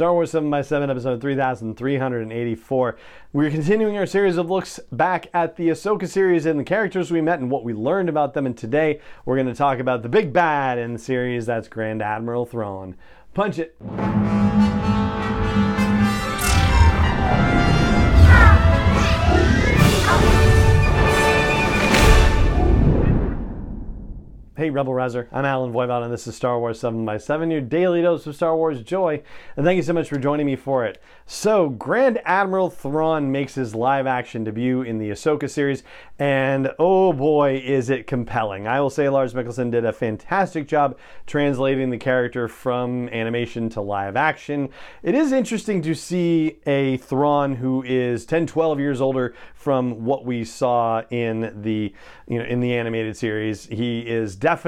Star Wars 7x7, episode 3384. We're continuing our series of looks back at the Ahsoka series and the characters we met and what we learned about them. And today we're going to talk about the big bad in the series that's Grand Admiral Thrawn. Punch it. Rebel Rouser. I'm Allen Voivod, and this is Star Wars 7 by 7 your daily dose of Star Wars joy. And thank you so much for joining me for it. So, Grand Admiral Thrawn makes his live action debut in the Ahsoka series, and oh boy, is it compelling. I will say Lars Mikkelsen did a fantastic job translating the character from animation to live action. It is interesting to see a Thrawn who is 10, 12 years older from what we saw in the you know in the animated series. He is definitely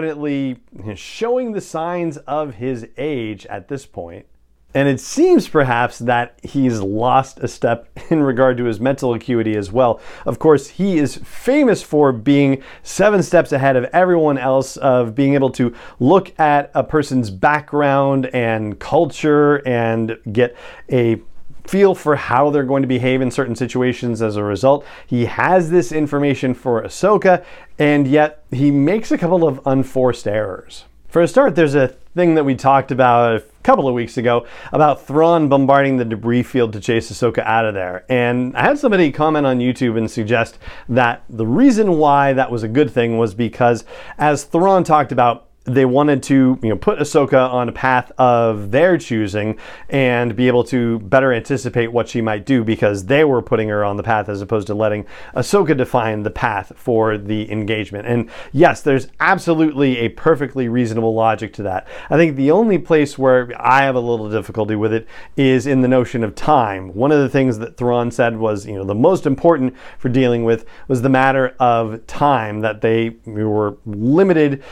showing the signs of his age at this point. And it seems perhaps that he's lost a step in regard to his mental acuity as well. Of course, he is famous for being seven steps ahead of everyone else, of being able to look at a person's background and culture and get a feel for how they're going to behave in certain situations as a result. He has this information for Ahsoka, and yet he makes a couple of unforced errors. For a start, there's a thing that we talked about a couple of weeks ago about Thrawn bombarding the debris field to chase Ahsoka out of there. And I had somebody comment on YouTube and suggest that the reason why that was a good thing was because, as Thrawn talked about, they wanted to you know put Ahsoka on a path of their choosing and be able to better anticipate what she might do because they were putting her on the path as opposed to letting Ahsoka define the path for the engagement. And yes, there's absolutely a perfectly reasonable logic to that. I think the only place where I have a little difficulty with it is in the notion of time. One of the things that Thrawn said was, you know, the most important for dealing with was the matter of time that they were limited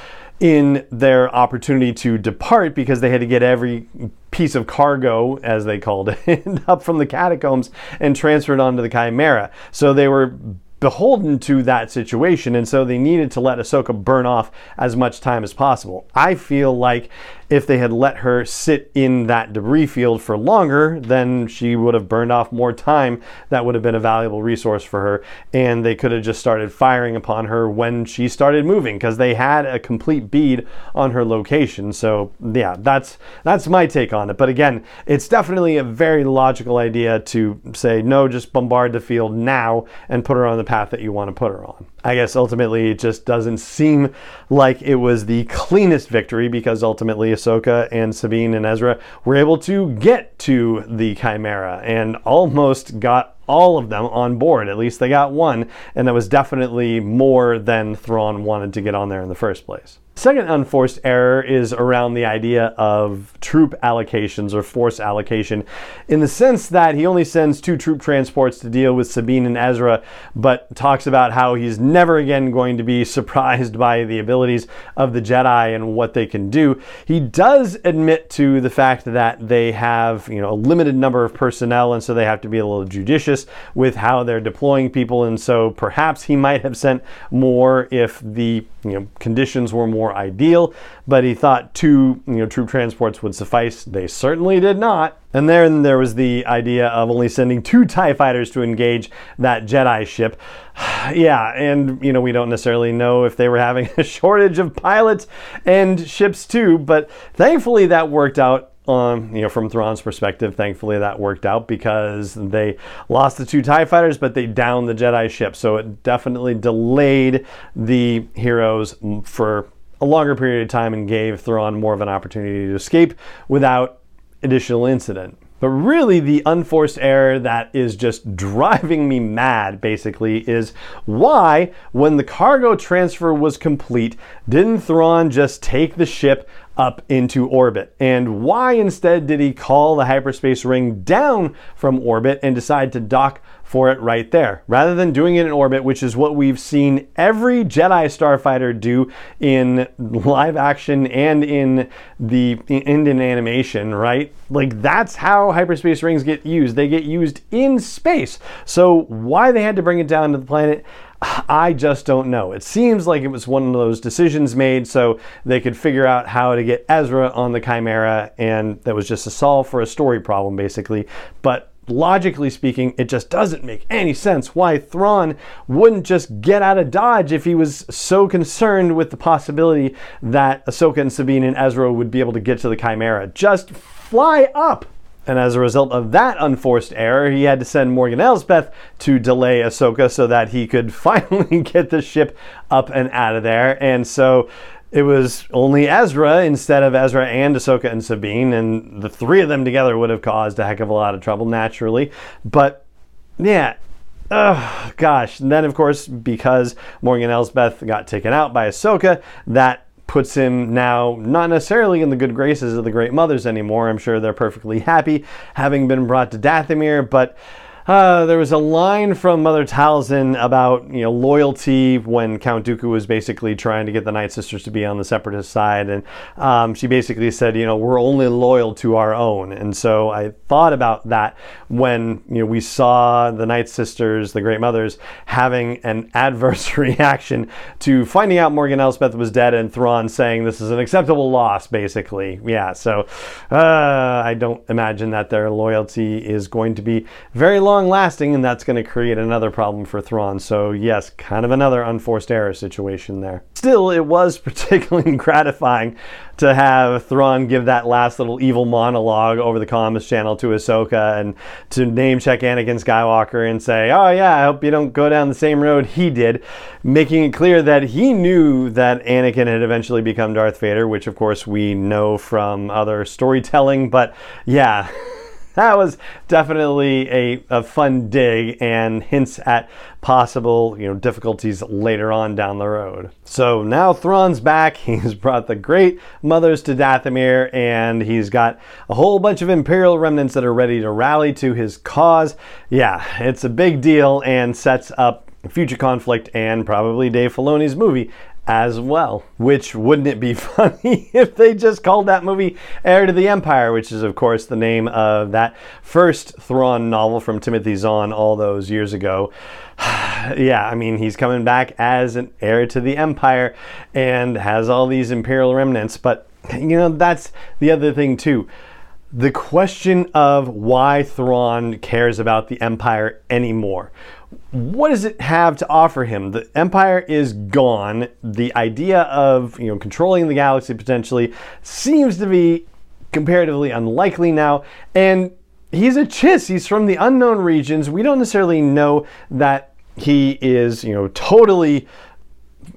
in their opportunity to depart because they had to get every piece of cargo, as they called it, up from the catacombs and transferred onto the Chimera. So they were beholden to that situation, and so they needed to let Ahsoka burn off as much time as possible. I feel like if they had let her sit in that debris field for longer, then she would have burned off more time. That would have been a valuable resource for her. And they could have just started firing upon her when she started moving because they had a complete bead on her location. So yeah, that's that's my take on it. But again, it's definitely a very logical idea to say no, just bombard the field now and put her on the path that you want to put her on. I guess ultimately it just doesn't seem like it was the cleanest victory because ultimately Ahsoka and Sabine and Ezra were able to get to the Chimera and almost got all of them on board. At least they got one, and that was definitely more than Thrawn wanted to get on there in the first place. Second unforced error is around the idea of troop allocations or force allocation in the sense that he only sends two troop transports to deal with Sabine and Ezra, but talks about how he's never again going to be surprised by the abilities of the Jedi and what they can do. He does admit to the fact that they have, you know, a limited number of personnel and so they have to be a little judicious with how they're deploying people and so perhaps he might have sent more if the, you know, conditions were more more ideal, but he thought two you know, troop transports would suffice. They certainly did not. And then there was the idea of only sending two TIE fighters to engage that Jedi ship. yeah, and you know, we don't necessarily know if they were having a shortage of pilots and ships too, but thankfully that worked out um, you know, from Thrawn's perspective, thankfully that worked out because they lost the two TIE fighters, but they downed the Jedi ship. So it definitely delayed the heroes for a longer period of time and gave Thrawn more of an opportunity to escape without additional incident. But really, the unforced error that is just driving me mad, basically, is why, when the cargo transfer was complete, didn't Thrawn just take the ship up into orbit? And why instead did he call the hyperspace ring down from orbit and decide to dock for it right there, rather than doing it in orbit, which is what we've seen every Jedi starfighter do in live action and in the end in animation, right? Like that's how hyperspace rings get used. They get used in space. So why they had to bring it down to the planet, I just don't know. It seems like it was one of those decisions made so they could figure out how to get Ezra on the Chimera, and that was just a solve for a story problem, basically. But logically speaking, it just doesn't make any sense why Thrawn wouldn't just get out of Dodge if he was so concerned with the possibility that Ahsoka and Sabine and Ezra would be able to get to the Chimera. Just fly up! And as a result of that unforced error, he had to send Morgan Elsbeth to delay Ahsoka so that he could finally get the ship up and out of there. And so it was only Ezra instead of Ezra and Ahsoka and Sabine, and the three of them together would have caused a heck of a lot of trouble naturally. But yeah, oh gosh. And then of course, because Morgan Elsbeth got taken out by Ahsoka, that puts him now not necessarily in the good graces of the Great Mothers anymore. I'm sure they're perfectly happy having been brought to Dathomir, but uh, there was a line from Mother Talzin about you know loyalty when Count Dooku was basically trying to get the Night Sisters to be on the Separatist side, and um, she basically said, you know, we're only loyal to our own. And so I thought about that when you know we saw the Night Sisters, the Great Mothers, having an adverse reaction to finding out Morgan Elsbeth was dead and Thrawn saying this is an acceptable loss, basically. Yeah, so uh, I don't imagine that their loyalty is going to be very long long lasting, and that's going to create another problem for Thrawn. So, yes, kind of another unforced error situation there. Still, it was particularly gratifying to have Thrawn give that last little evil monologue over the comms channel to Ahsoka and to name check Anakin Skywalker and say, Oh, yeah, I hope you don't go down the same road he did, making it clear that he knew that Anakin had eventually become Darth Vader, which, of course, we know from other storytelling. But yeah. that was definitely a, a fun dig and hints at possible you know difficulties later on down the road. So now Thrawn's back. He's brought the great mothers to Dathomir, and he's got a whole bunch of Imperial remnants that are ready to rally to his cause. Yeah, it's a big deal and sets up future conflict and probably Dave Filoni's movie as well. Which wouldn't it be funny if they just called that movie Heir to the Empire, which is, of course, the name of that first Thrawn novel from Timothy Zahn all those years ago. yeah, I mean, he's coming back as an heir to the Empire and has all these Imperial remnants, but you know, that's the other thing, too the question of why Thrawn cares about the Empire anymore what does it have to offer him? The empire is gone. The idea of you know controlling the galaxy potentially seems to be comparatively unlikely now. And he's a Chiss. He's from the unknown regions. We don't necessarily know that he is you know totally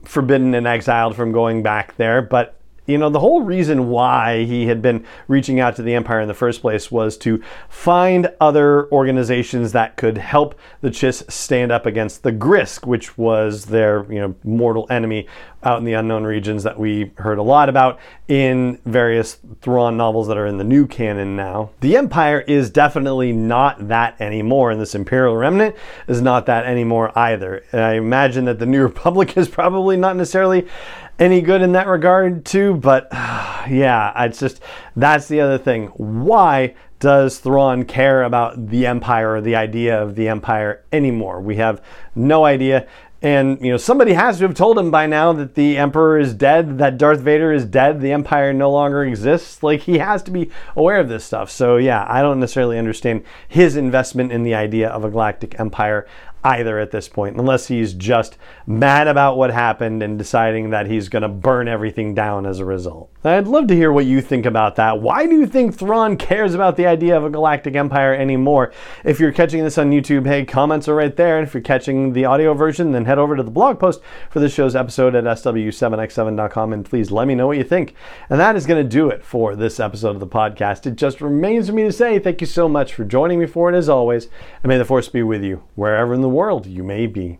forbidden and exiled from going back there, but you know, the whole reason why he had been reaching out to the Empire in the first place was to find other organizations that could help the Chiss stand up against the Grysk, which was their, you know, mortal enemy out in the unknown regions that we heard a lot about in various Thrawn novels that are in the new canon now. The Empire is definitely not that anymore, and this Imperial Remnant is not that anymore either. And I imagine that the New Republic is probably not necessarily any good in that regard too. But yeah, it's just that's the other thing. Why does Thrawn care about the Empire or the idea of the Empire anymore? We have no idea. And you know, somebody has to have told him by now that the Emperor is dead, that Darth Vader is dead, the Empire no longer exists. Like he has to be aware of this stuff. So yeah, I don't necessarily understand his investment in the idea of a galactic empire either at this point, unless he's just mad about what happened and deciding that he's going to burn everything down as a result. I'd love to hear what you think about that. Why do you think Thrawn cares about the idea of a galactic empire anymore? If you're catching this on YouTube, hey, comments are right there. And if you're catching the audio version, then head over to the blog post for this show's episode at sw7x7.com and please let me know what you think. And that is going to do it for this episode of the podcast. It just remains for me to say thank you so much for joining me for it as always, and may the force be with you wherever in the world you may be.